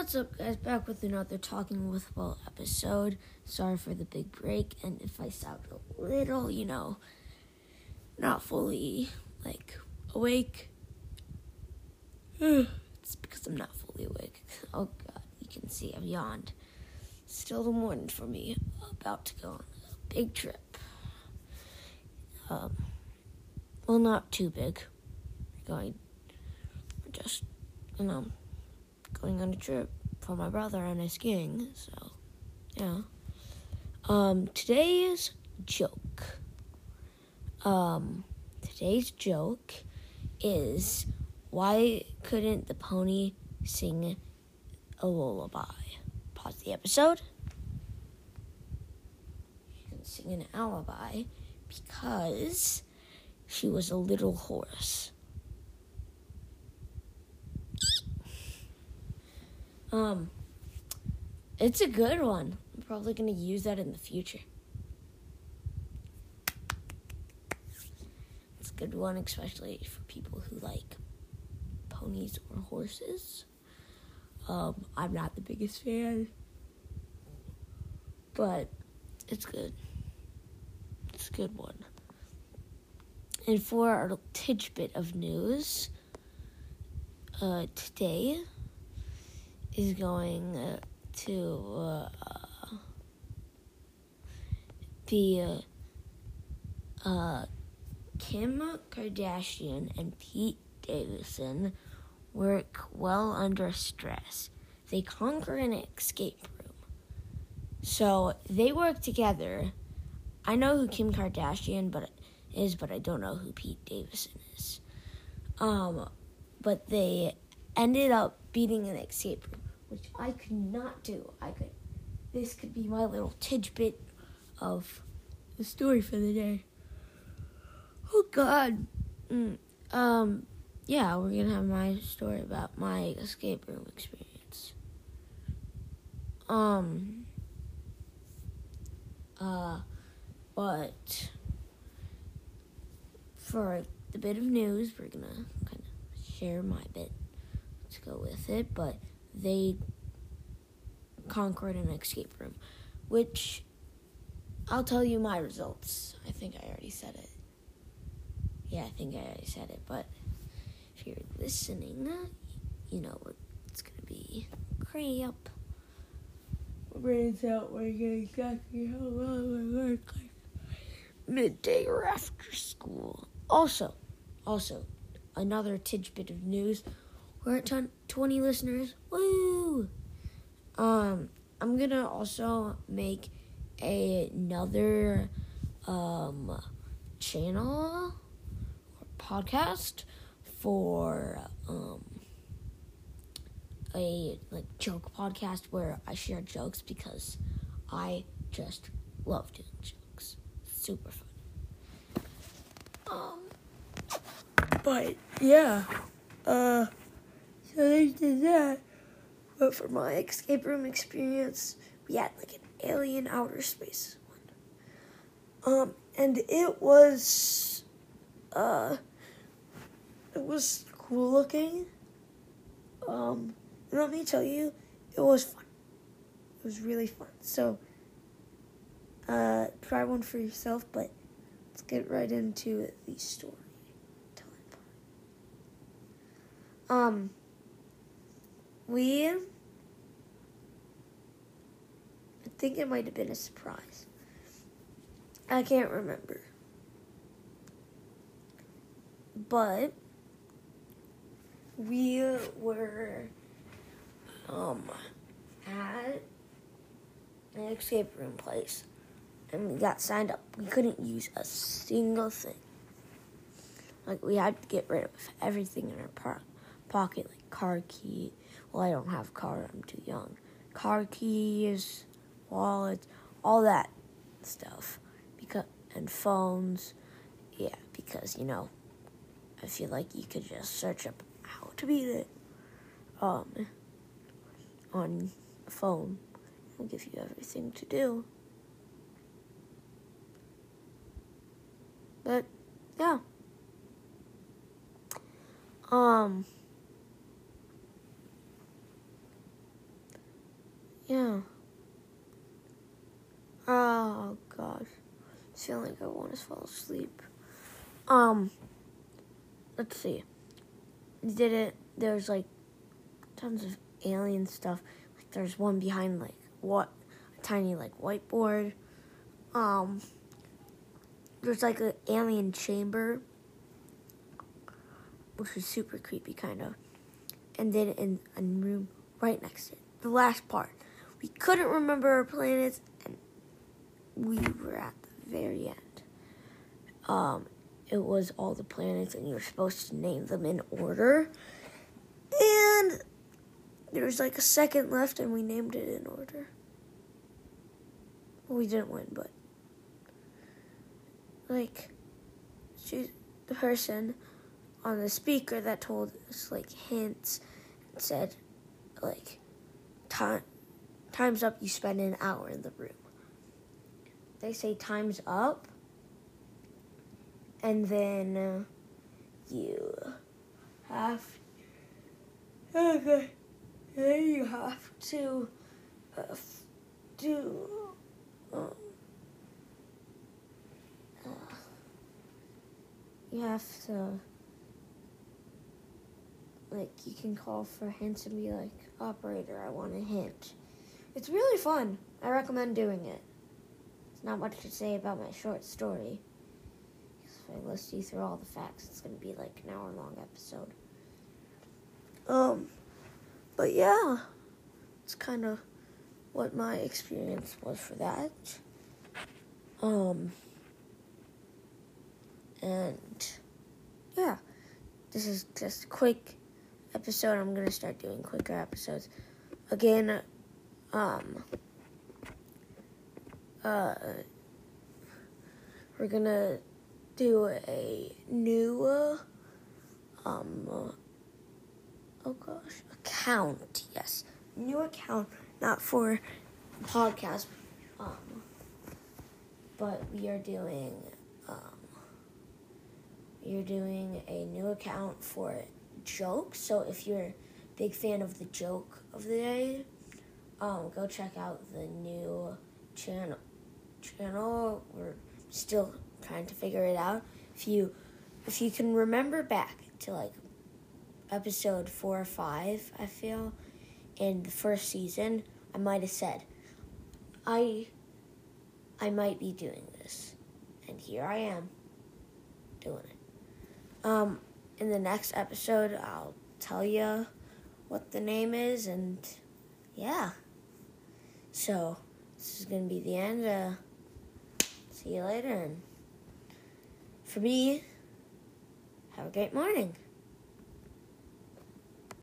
What's up, guys? Back with another Talking with Will episode. Sorry for the big break, and if I sound a little, you know, not fully like awake, it's because I'm not fully awake. Oh God, you can see I've yawned. Still the morning for me. About to go on a big trip. Um, well, not too big. We're Going, just you know going on a trip for my brother and his skiing. So, yeah. Um, today's joke. Um, today's joke is why couldn't the pony sing a lullaby? Pause the episode. She can sing an alibi because she was a little horse. Um, it's a good one. I'm probably going to use that in the future. It's a good one, especially for people who like ponies or horses. Um, I'm not the biggest fan, but it's good. It's a good one. And for our little tidbit of news, uh, today is going uh, to uh, be uh, uh, Kim Kardashian and Pete Davidson work well under stress. They conquer an escape room. So they work together. I know who Kim Kardashian but is, but I don't know who Pete Davidson is. Um, but they ended up beating an escape room, which I could not do. I could. This could be my little tidbit of the story for the day. Oh God. Mm, um. Yeah, we're gonna have my story about my escape room experience. Um. Uh, but for the bit of news, we're gonna kind of share my bit to go with it, but they conquered an escape room, which I'll tell you my results. I think I already said it. Yeah, I think I already said it, but if you're listening, uh, you know what it's gonna be crap. My brain's out working exactly how long I work, like midday or after school. Also, also, another tidbit of news we're at 20 listeners. Woo! Um, I'm gonna also make another um, channel or podcast for um, a like joke podcast where I share jokes because I just love doing jokes. Super fun. Um, but yeah, uh. So they did that. But for my escape room experience, we had like an alien outer space one. Um, and it was, uh, it was cool looking. Um, and let me tell you, it was fun. It was really fun. So, uh, try one for yourself, but let's get right into the story. Um, we. I think it might have been a surprise. I can't remember. But we were um at an escape room place and we got signed up. We couldn't use a single thing. Like we had to get rid of everything in our par- pocket, like car key, well, I don't have a car, I'm too young. Car keys, wallets, all that stuff. Because and phones. Yeah, because you know, I feel like you could just search up how to beat it um on a phone. It'll give you everything to do. But yeah. Um feeling like I want to fall asleep. Um, let's see. Did it? There's like tons of alien stuff. Like there's one behind like what a tiny like whiteboard. Um, there's like an alien chamber, which is super creepy, kind of. And then in a room right next to it, the last part, we couldn't remember our planets, and we were at very end. Um, it was all the planets, and you were supposed to name them in order. And there was like a second left, and we named it in order. Well, we didn't win, but like she, the person on the speaker that told us like hints said like time time's up you spend an hour in the room they say time's up and then uh, you have okay then you have to uh, do um, uh, you have to like you can call for hints and be like operator i want a hint. It's really fun. I recommend doing it it's not much to say about my short story. If i list you through all the facts it's going to be like an hour long episode. Um but yeah it's kind of what my experience was for that. Um and yeah this is just a quick episode. I'm gonna start doing quicker episodes. Again um uh we're gonna do a new um uh, oh gosh account yes new account not for podcast um but we are doing um you're doing a new account for jokes. So if you're big fan of the joke of the day, um, go check out the new channel. Channel. We're still trying to figure it out. If you if you can remember back to like episode four or five, I feel in the first season, I might have said, I I might be doing this, and here I am doing it. Um, in the next episode, I'll tell you what the name is, and yeah. So, this is to be the end. Uh, see you later. And for me, have a great morning.